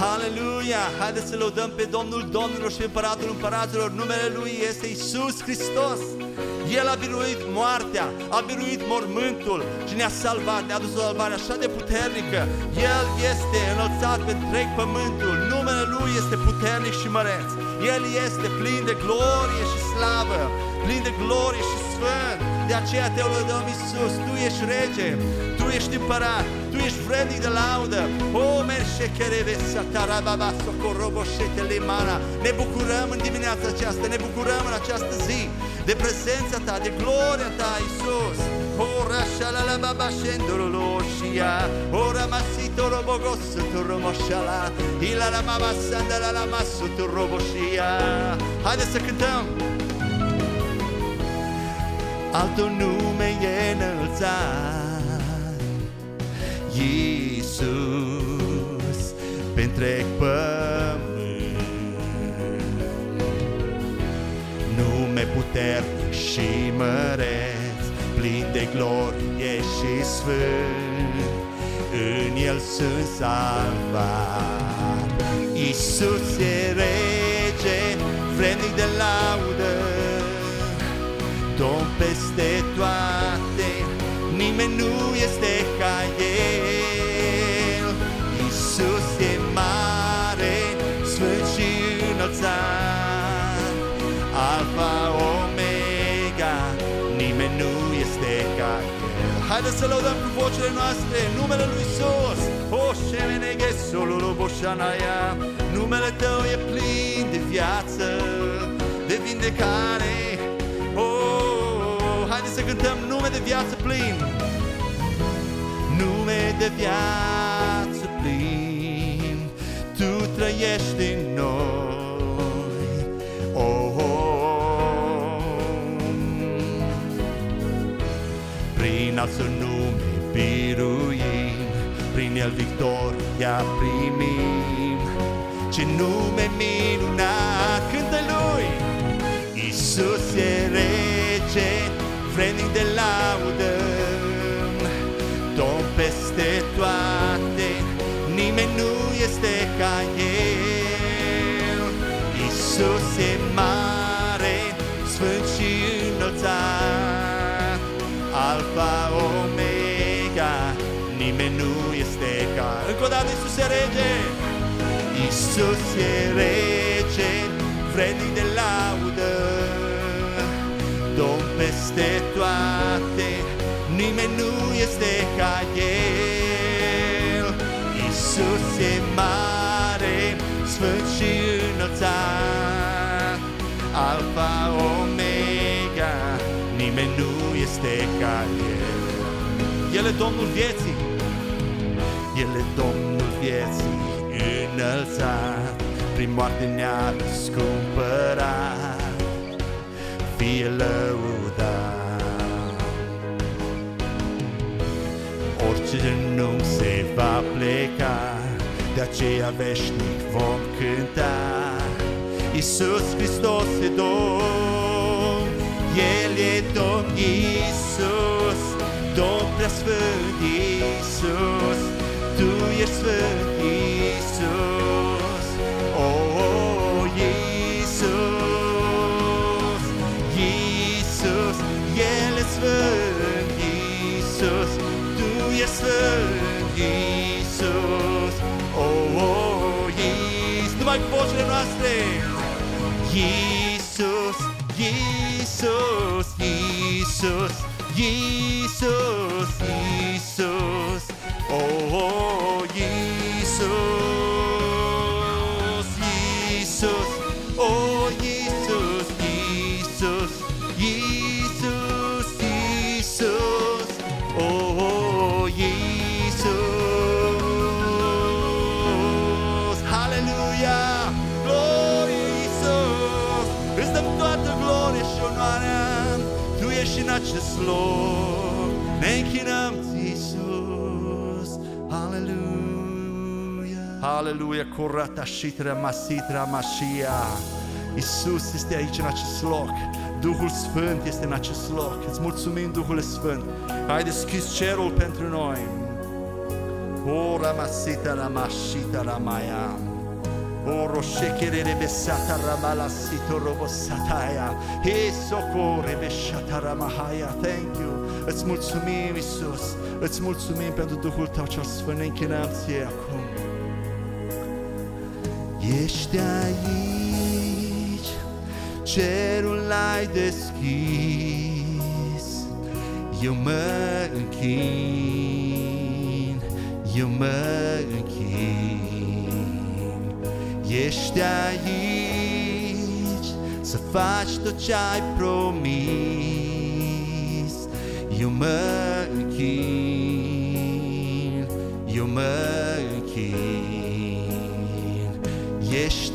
Aleluia! Haideți să lăudăm pe Domnul Domnilor și Împăratul Împăraților. Numele Lui este Isus Hristos. El a biruit moartea, a biruit mormântul și ne-a salvat, ne-a dus o salvare așa de puternică. El este înălțat pe întreg pământul, numele Lui este puternic și măreț. El este plin de glorie și slavă, plin de glorie și sfânt. De aceea te lăudăm Isus, Tu ești rege, Tu ești împărat, Tu ești vrednic de laudă. O, merșe kereve satarababa socoroboșete limana. Ne bucurăm în dimineața aceasta, ne bucurăm în această zi de prezența Ta, de gloria Ta, Isus. Ora shalala baba shendoroloshia Ora masito robogos turomoshala Ilara mama sandala la masu turoboshia Haideți să cântăm Altul nume e înălțat Iisus pe întreg pământ Nume puternic și măreț Plin de glorie și sfânt. În el sunt salvat. Iisus e rege Vrednic de laudă Haideți să lăudăm cu vocile noastre numele Lui Iisus. O șemeneghe solul boșanaia, numele Tău e plin de viață, de vindecare, Oh, haideți să cântăm nume de viață plin Nume de viață Prin al său nume biruim Prin el victoria primim. Ce nume minunat cântă lui! Iisus e rege, vrednic de laudă, Domn peste toate, nimeni nu este ca El. Iisus e nimeni nu este ca Încă o dată Iisus e rege, Iisus e rege, vrednic de laudă. Domn peste toate, nimeni nu este ca El. Iisus e mare, sfânt și înălțat. Alfa, Omega, nimeni nu este ca El. El e Domnul vieții, El e Domnul vieții înălțat prin moarte ne-a răscumpărat, fie lăudat. Orice genunchi se va pleca, de aceea veșnic vom cânta. Iisus Hristos e Domn, El e Domn Iisus, Domn preasfânt Iisus, Tu ești sfânt Iisus. Oh, Iisus, Iisus, El e sfânt, Iisus, Tu ești sfânt, Iisus. Oh, Iisus, numai cu vocile noastre. Iisus, Iisus, Iisus, Iisus, Iisus. Oh, Iisus, Haleluia! Haleluia! Curata shitra masitra mașia. Iisus este aici în acest loc. Duhul Sfânt este în acest loc. Îți mulțumim, Duhul Sfânt. Ai deschis cerul pentru noi. Ora masita ramashita ramaya. Oro shekere besata ramala sito robo sataya. He socore beshata ramahaya. Thank you. Îți mulțumim, Isus. Îți mulțumim pentru Duhul Tău cel Sfânt. Ne închinăm ție acum. Ești aici, cerul l-ai deschis, eu mă închin, eu mă închin. Ești aici să faci tot ce ai promis, eu mă închin, eu mă închin.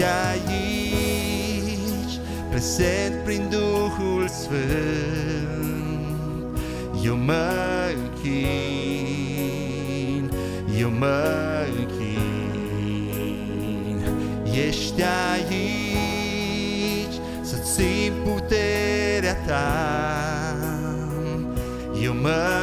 Ești aici, prezent prin Duhul Sfânt. Eu mă închin, eu mă închin. Ești aici să țin puterea ta. Eu mă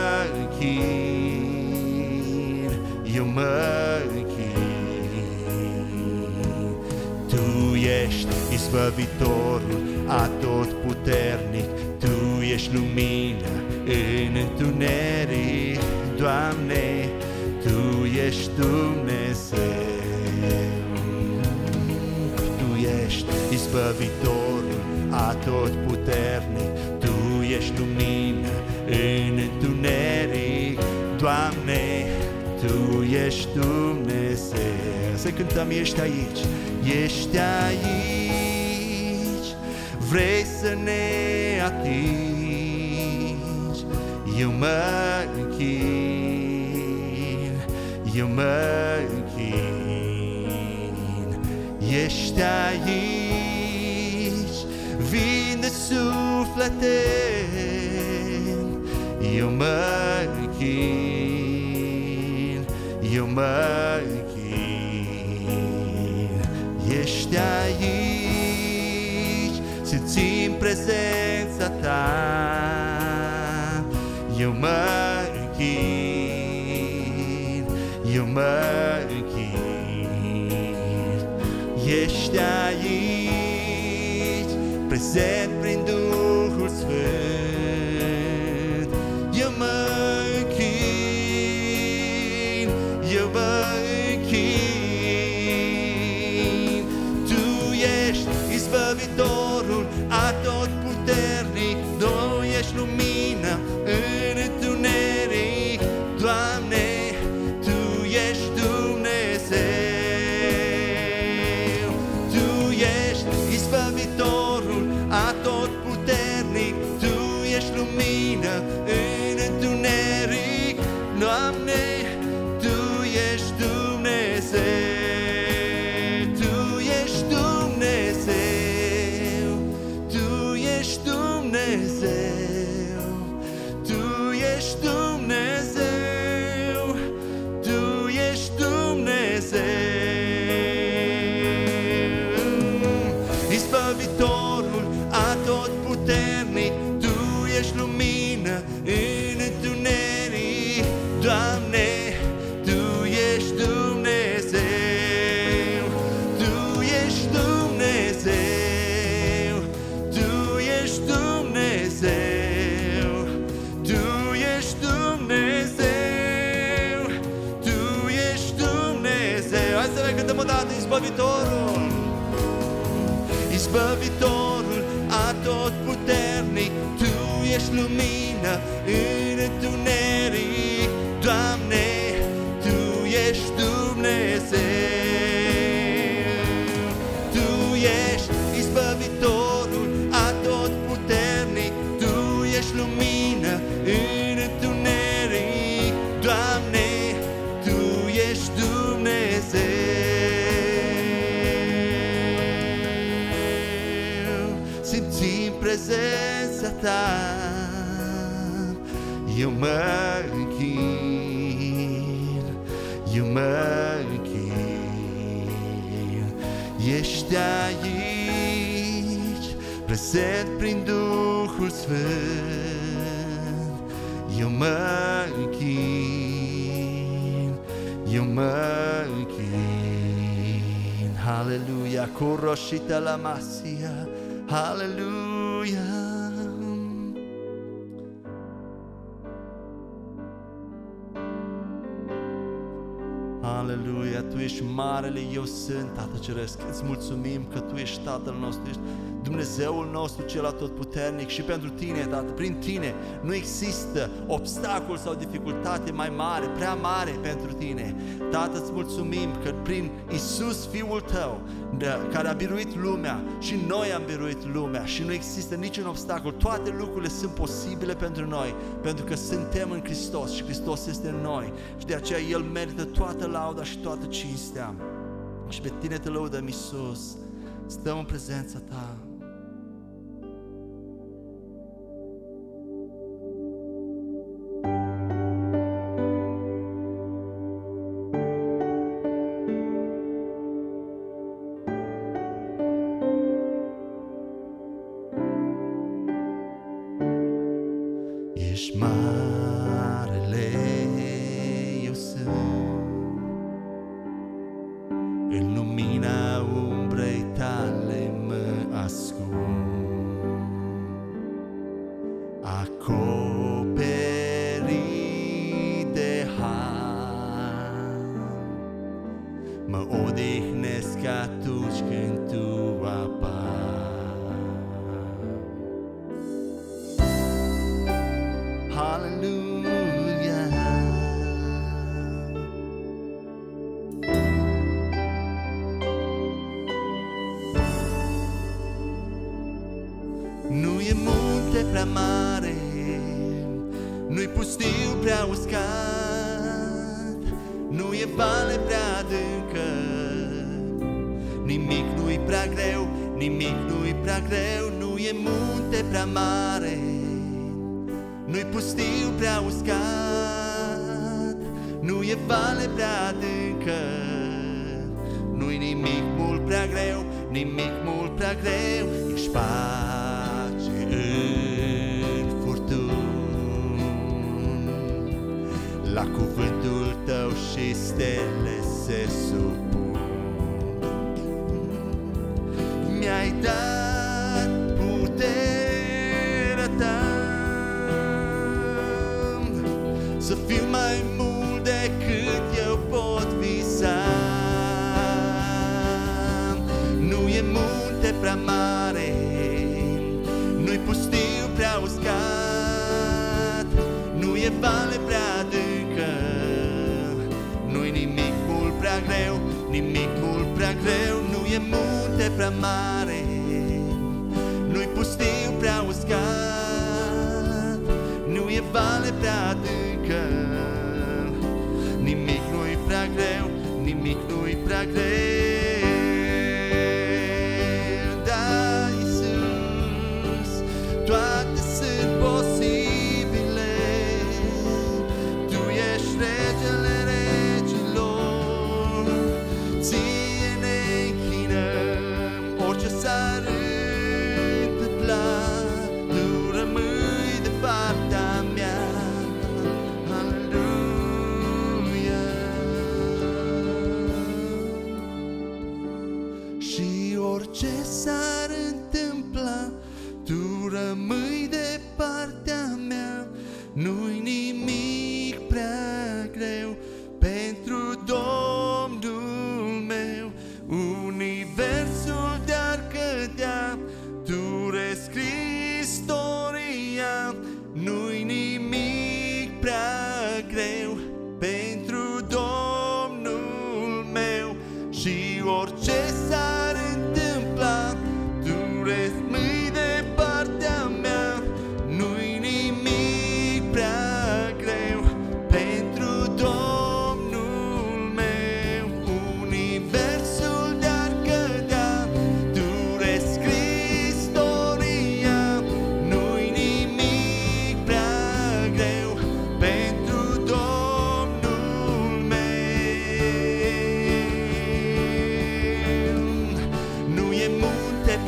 izbăvitorul atot puternic, Tu ești lumină în întuneric, Doamne, Tu ești Dumnezeu. Tu ești izbăvitorul atot puternic, Tu ești lumină în întuneric, Doamne, Tu ești Dumnezeu. Să cântăm, ești aici, ești aici, vrei să ne atingi, eu mă închin, eu mă închin, ești aici, vinde suflete, eu mă închin, eu mă închin, ești aici, simțim prezența ta, eu mă închin, eu mă închin, ești aici, Ta, eu mă închin, eu mă închin, ești aici, prezent prin Duhul Sfânt, eu mă închin, eu mă închin. Haleluia, cu roșită la masia, haleluia. Aleluia, Tu ești marele Eu sunt, Tată Ceresc. Îți mulțumim că Tu ești Tatăl nostru, ești Dumnezeul nostru cel atotputernic și pentru Tine, Tată, prin Tine nu există obstacol sau dificultate mai mare, prea mare pentru Tine. Tată, îți mulțumim că prin Isus Fiul Tău, care a biruit lumea și noi am biruit lumea și nu există niciun obstacol, toate lucrurile sunt posibile pentru noi, pentru că suntem în Hristos și Hristos este în noi și de aceea El merită toată lauda și toată cinstea. Și pe Tine te lăudăm, Iisus, stăm în prezența Ta. Mă odihnesc Nu-i pustiu prea uscat Nu e vale prea adâncă. Nu-i nimic mult prea greu Nimic mult prea greu Ești pace în furtun. La cuvântul tău și stele se supun Nu e munte prea mare Nu-i pustiu prea uscat Nu e vale prea adâncă Nu-i nimic mult prea greu Nimic mult prea greu Nu e munte prea mare Nu-i pustiu prea uscat Nu e vale prea adâncă Nimic nu-i prea greu Nimic nu-i prea greu Și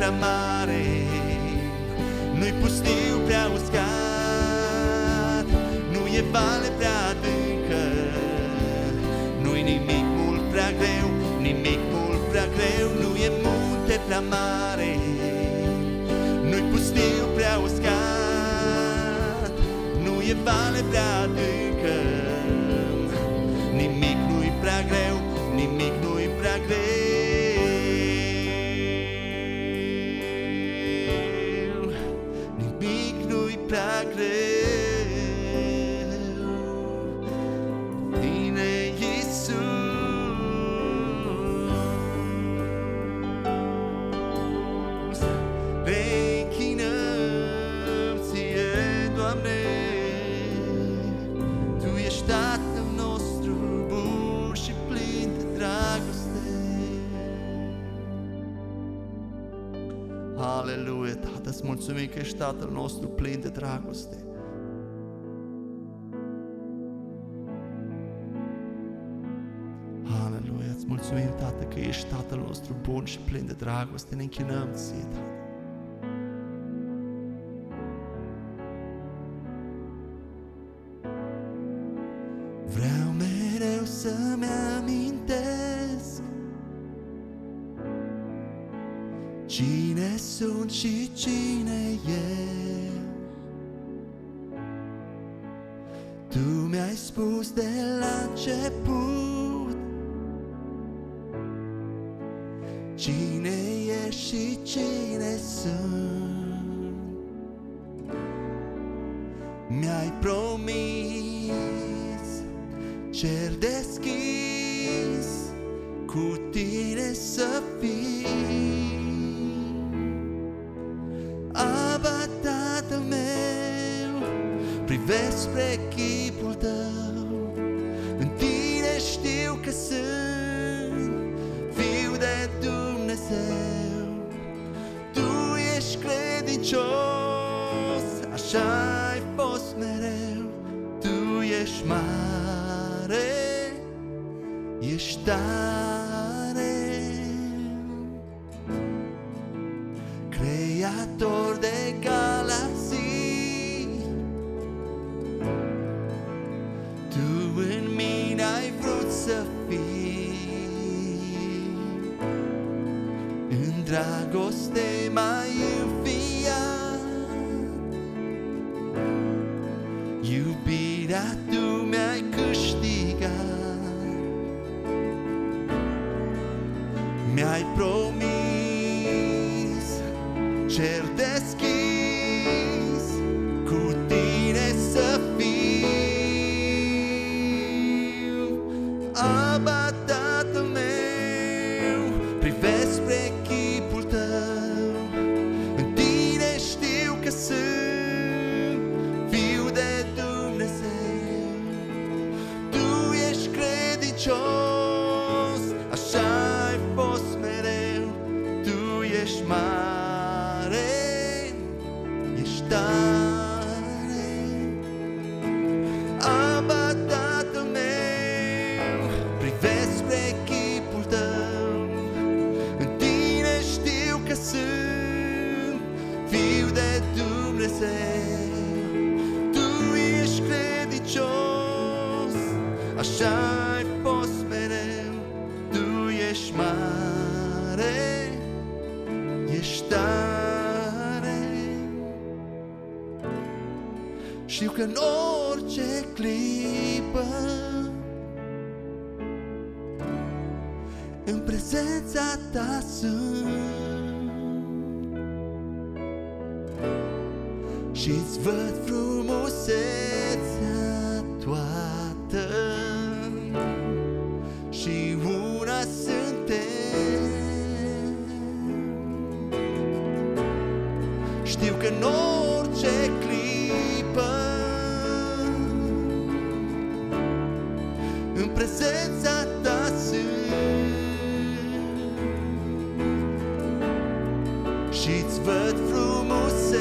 prea mare Nu-i pustiu prea uscat Nu e vale prea adâncă Nu-i nimic prea greu, nu e munte prea mare, nu-i pustiu prea uscat, nu e vale prea adâncă, mulțumim că ești Tatăl nostru plin de dragoste. Aleluia, îți mulțumim, Tată, că ești Tatăl nostru bun și plin de dragoste. Ne închinăm ție, Tată. Vreau mereu să-mi sunt și cine eu Tu mi-ai spus de la început Cine ești și cine sunt. Mi-ai promis cer deschis meu Privesc spre chipul tău. În tine știu că sunt Fiu de Dumnezeu. Tu ești credincios Așa ai fost mereu. Tu ești mare Ești tare dragoste mai înfiat. Iubirea tu mi-ai câștigat. Mi-ai promis credincios Știu că în orice clipă În prezența ta sunt. Și-ți văd frumusețea Și-ți văd frumusețea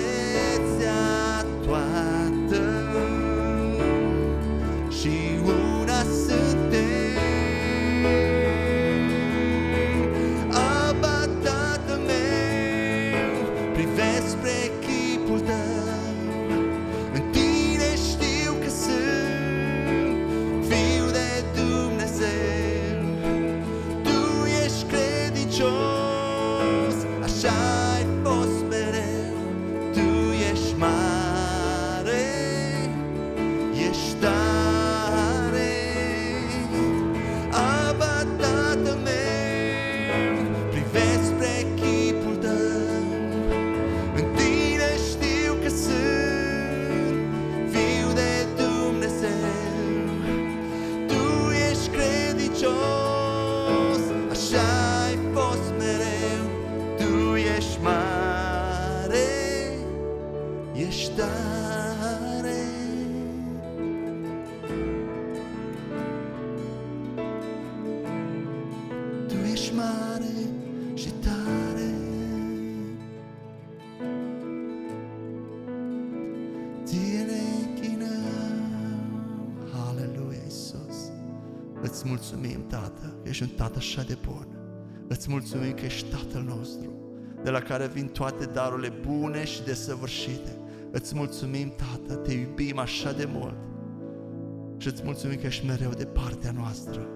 Îți mulțumim, Tată, că ești un Tată așa de bun. Îți mulțumim că ești Tatăl nostru, de la care vin toate darurile bune și desăvârșite. Îți mulțumim, Tată, te iubim așa de mult și îți mulțumim că ești mereu de partea noastră.